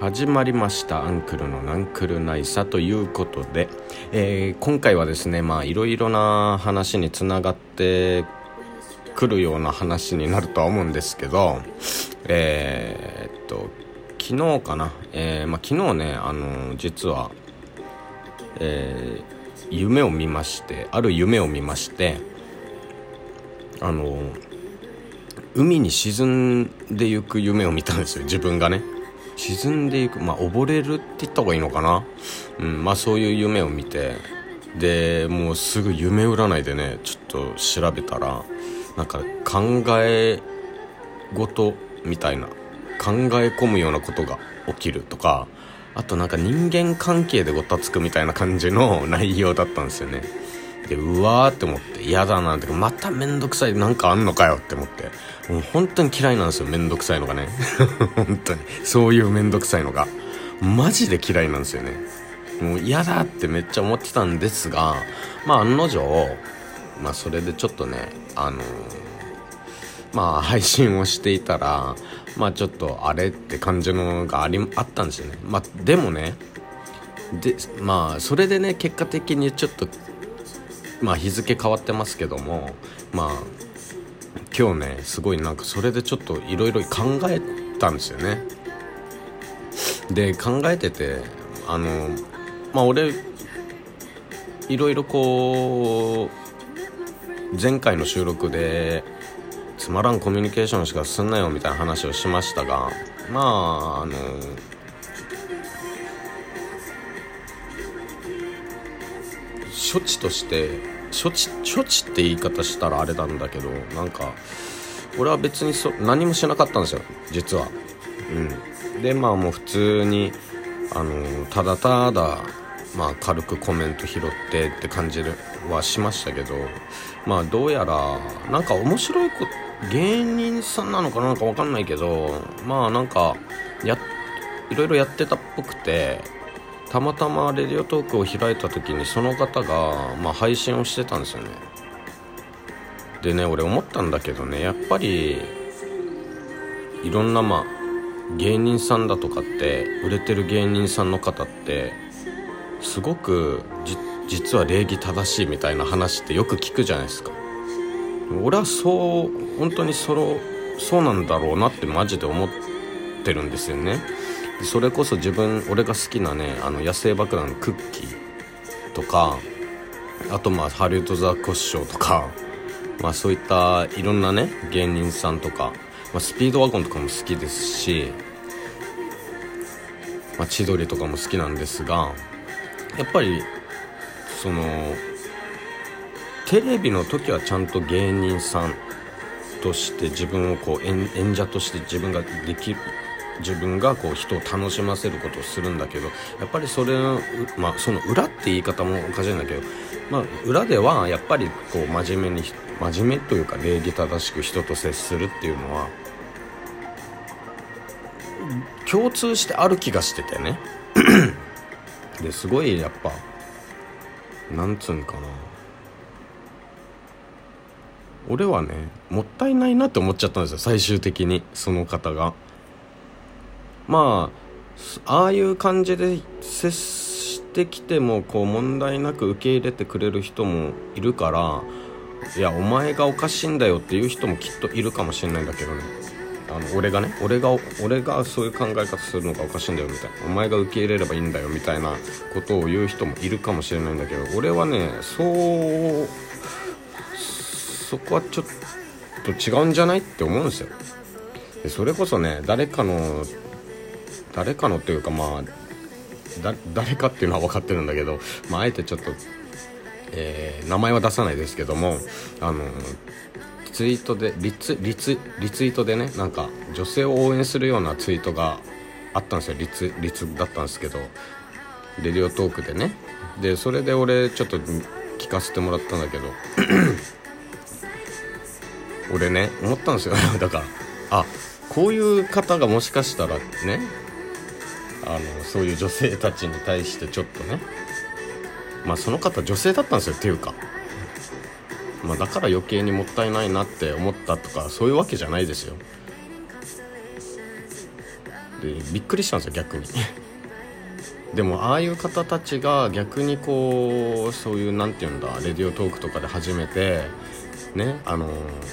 始まりましたアンクルのナンクルナイサということで、えー、今回はですねまあいろいろな話につながってくるような話になるとは思うんですけどえー、っと昨日かな、えーまあ、昨日ねあの実は、え、夢を見ましてある夢を見ましてあの海に沈んでいく夢を見たんですよ自分がね。沈んでいくまあ溺れるって言った方がいいのかな？うんまあそういう夢を見て。でもうすぐ夢占いでねちょっと調べたらなんか考え事みたいな考え込むようなことが起きるとかあとなんか人間関係でごたつくみたいな感じの内容だったんですよね。でうわーって思って嫌だなってまた面倒くさいなんかあんのかよって思って。もう本当に嫌いなんですよ面倒くさいのがね。本当に。そういう面倒くさいのが。マジで嫌いなんですよね。もう嫌だってめっちゃ思ってたんですがまあ案の定まあそれでちょっとねあのー、まあ配信をしていたらまあちょっとあれって感じのがありあったんですよね。まあでもねでまあそれでね結果的にちょっとまあ日付変わってますけどもまあ今日ねすごいなんかそれでちょっといろいろ考えたんですよね。で考えててあのまあ俺いろいろこう前回の収録でつまらんコミュニケーションしかすんなよみたいな話をしましたがまああの処置として処置処置って言い方したらあれなんだけどなんか俺は別にそ何もしなかったんですよ実は。うん。でまあもう普通にあのただただまあ軽くコメント拾ってって感じはしましたけどまあどうやらなんか面白いこ芸人さんなのかなんか分かんないけどまあなんかやいろいろやってたっぽくてたまたまレディオトークを開いた時にその方が、まあ、配信をしてたんですよね。でね俺思ったんだけどねやっぱりいろんなまあ芸人さんだとかって売れてる芸人さんの方ってすごく実は礼儀正しいみたいな話ってよく聞くじゃないですか。俺はそう本当にそのそうなんだろうなってマジで思ってるんですよね。それこそ自分俺が好きなねあの野生爆弾のクッキーとかあとまあハリウッドザコシショウとか まあそういったいろんなね芸人さんとか、まあ、スピードワゴンとかも好きですし、まあ、千鳥とかも好きなんですがやっぱりそのテレビの時はちゃんと芸人さんとして自分をこう演者として自分ができる自分がこう人を楽しませることをするんだけどやっぱりそれの,、まあ、その裏って言い方もおかしいんだけど、まあ、裏ではやっぱりこう真面目に真面目というか礼儀正しく人と接するっていうのは共通してある気がしててね ですごいやっぱなんつうんかな俺はねもったいないなって思っちゃったんですよ最終的にその方が。まあああいう感じで接してきてもこう問題なく受け入れてくれる人もいるからいやお前がおかしいんだよっていう人もきっといるかもしれないんだけどね。あの俺がね俺が俺がそういう考え方するのがおかしいんだよみたいな。お前が受け入れればいいんだよみたいなことを言う人もいるかもしれないんだけど俺はねそうそこはちょっと違うんじゃないって思うんですよ。でそれこそね誰かの誰かのというかまあ誰かっていうのは分かってるんだけど、まあ、あえてちょっと、えー、名前は出さないですけどもあのツイートでリツリツリツイートでねなんか女性を応援するようなツイートがあったんですよ。リツリツだったんですけどレディオトークでね。でそれで俺ちょっと聞かせてもらったんだけど俺ね思ったんですよ。だからあこういう方がもしかしたらねあのそういう女性たちに対してちょっとね。まあその方女性だったんですよっていうか、まあ、だから余計にもったいないなって思ったとかそういうわけじゃないですよ。でびっくりしたんですよ逆に。でもああいう方たちが逆にこうそういう何て言うんだレディオトークとかで初めてねあの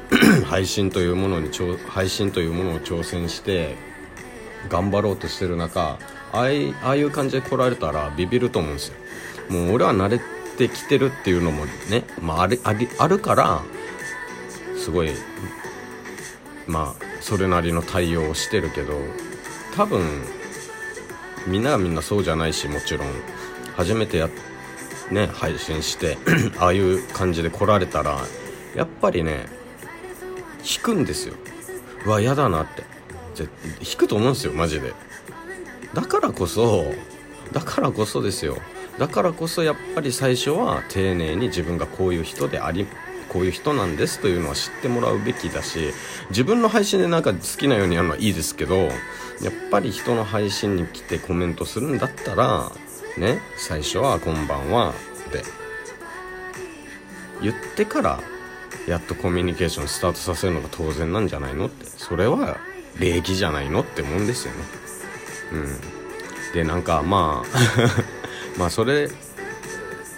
配信というものに配信というものを挑戦して頑張ろうとしてる中ああいう感じで来られたらビビると思うんですよ。もう俺は慣れてきてるっていうのもね、まあ、あれありあるからすごいまあそれなりの対応をしてるけど多分みんながみんなそうじゃないしもちろん初めてやね配信して ああいう感じで来られたらやっぱりね引くんですよ。うわ嫌だなって。引くと思うんですよマジで。だからこそだからこそですよ。だからこそやっぱり最初は丁寧に自分がこういう人でありこういう人なんですというのは知ってもらうべきだし自分の配信でなんか好きなようにやるのはいいですけどやっぱり人の配信に来てコメントするんだったらね最初は「こんばんは」って言ってからやっとコミュニケーションスタートさせるのが当然なんじゃないのってそれは礼儀じゃないのってもんですよね。うん。でなんかまあ まあそれ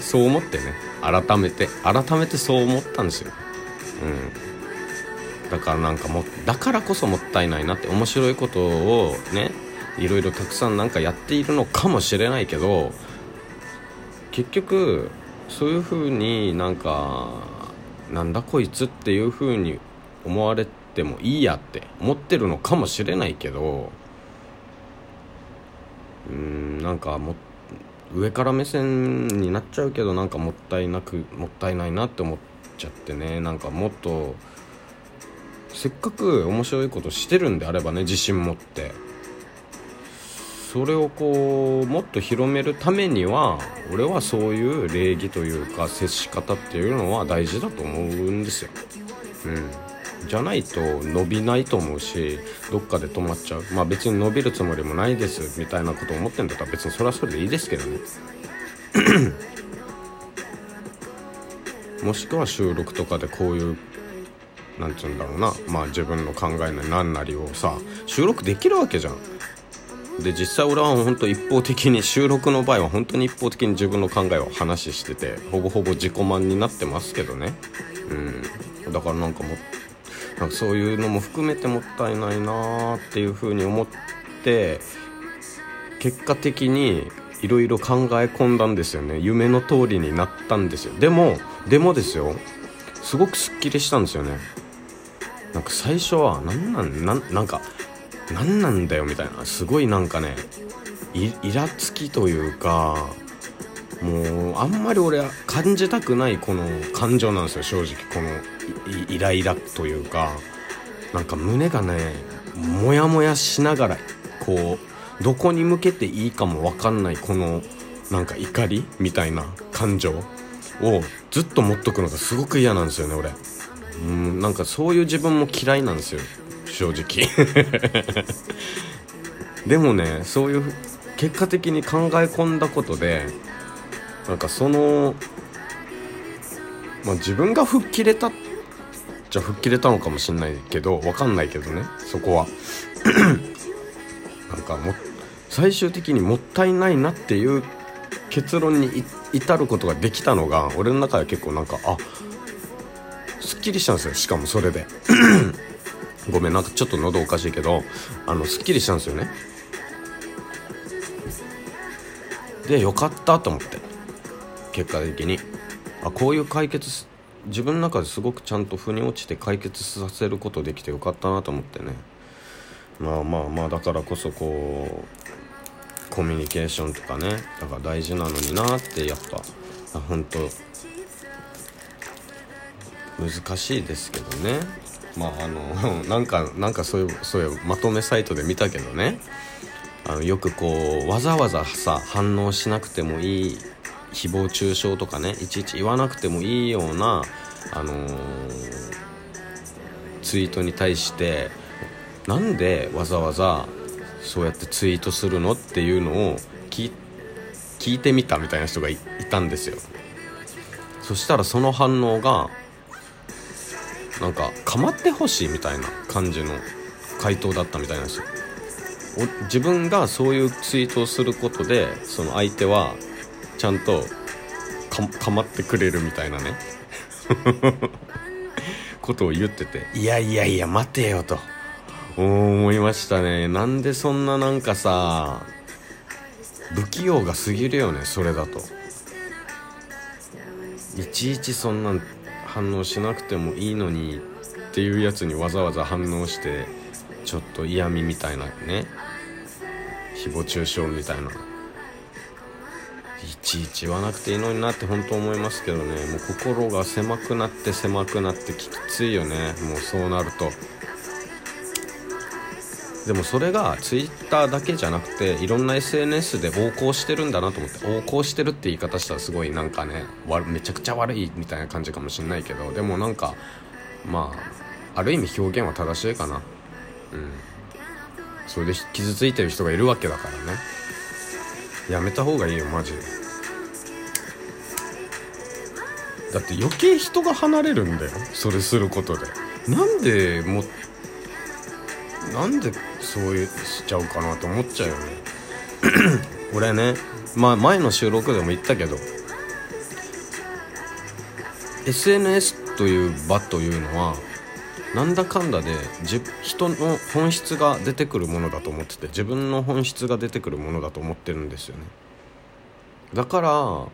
そう思ってね改めて改めてそう思ったんですよ。うん。だからなんかもだからこそもったいないなって面白いことをねいろいろたくさんなんかやっているのかもしれないけど結局そういう風になんかなんだこいつっていう風に思われてもいいやって思ってるのかもしれないけどうんなんかも上から目線になっちゃうけどなんかもったいなくもったいないなって思っちゃってね。なんかもっとせっかく面白いことしてるんであればね自信持って。それをこうもっと広めるためには俺はそういう礼儀というか接し方っていうのは大事だと思うんですよ。うん。じゃないと伸びないと思うしどっかで止まっちゃう。まあ別に伸びるつもりもないですみたいなこと思ってんだったら別にそれはそれでいいですけどね。もしくは収録とかでこういうなんて言うんだろうな。まあ自分の考えなり何なりをさ収録できるわけじゃん。で実際俺は本当一方的に収録の場合は本当に一方的に自分の考えを話しててほぼほぼ自己満になってますけどね。うん。だからなんかもなんかそういうのも含めてもったいないなっていうふうに思って結果的にいろいろ考え込んだんですよね。夢の通りになったんですよ。でもでもですよ。すごくすっきりしたんですよね。なんか最初は何なんなんなんか何なんだよみたいな。すごいなんかねイラつきというかもうあんまり俺は感じたくないこの感情なんですよ正直このイライラというか。なんか胸がねモヤモヤしながらこうどこに向けていいかも分かんないこのなんか怒りみたいな感情をずっと持っとくのがすごく嫌なんですよね俺。うんなんかそういう自分も嫌いなんですよ正直。でもねそういう結果的に考え込んだことでなんかその、まあ、自分が吹っ切れたじゃ吹っ切れたのかもしんないけど分かんないけどねそこは。なんかも最終的にもったいないなっていう結論に至ることができたのが俺の中では結構なんかあすっきりしたんですよしかもそれで。ごめんなんかちょっと喉おかしいけどあのすっきりしたんですよね。でよかったと思って。結果的に。あこういう解決自分の中ですごくちゃんと腑に落ちて解決させることできてよかったなと思ってね。まあまあまあだからこそこうコミュニケーションとかねだから大事なのになってやっぱ本当難しいですけどね。まああの なんかなんかそういうそういうまとめサイトで見たけどね。あのよくこうわざわざさ反応しなくてもいい誹謗中傷とかねいちいち言わなくてもいいような、あのー、ツイートに対してなんでわざわざそうやってツイートするのっていうのを聞いてみたみたいな人がいたんですよ。そしたらその反応がなんか構ってほしいみたいな感じの回答だったみたいなんですよ。自分がそういうツイートをすることでその相手はちゃんとかまってくれるみたいなね。ことを言ってて。いやいやいや待てよと。思いましたね。なんでそんななんかさ不器用が過ぎるよねそれだと。いちいちそんなん反応しなくてもいいのにっていうやつにわざわざ反応してちょっと嫌味みたいなね。誹謗中傷みたいな。いちいち言わなくていいのになって本当思いますけどね。もう心が狭くなって狭くなってきついよね。もうそうなると。でもそれが Twitter だけじゃなくていろんな SNS で横行してるんだなと思って。横行してるって言い方したらすごいなんかねめちゃくちゃ悪いみたいな感じかもしんないけど。でもなんかまあある意味表現は正しいかな。うん。それで傷ついてる人がいるわけだからね。やめた方がいいよマジで。だって余計人が離れるんだよ。それすることで。なんでもなんでそういうしちゃうかなと思っちゃうよね。俺ねまあ前の収録でも言ったけど SNS という場というのはなんだかんだで人の本質が出てくるものだと思ってて自分の本質が出てくるものだと思ってるんですよね。だから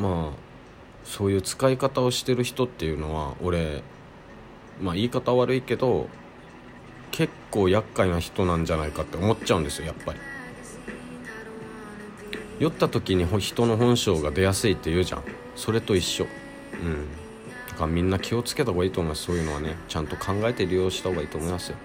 まあそういう使い方をしてる人っていうのは俺まあ言い方悪いけど結構厄介な人なんじゃないかって思っちゃうんですよやっぱり。酔った時に人の本性が出やすいって言うじゃん。それと一緒。うん。だからみんな気をつけた方がいいと思います。そういうのはね。ちゃんと考えて利用した方がいいと思いますよ。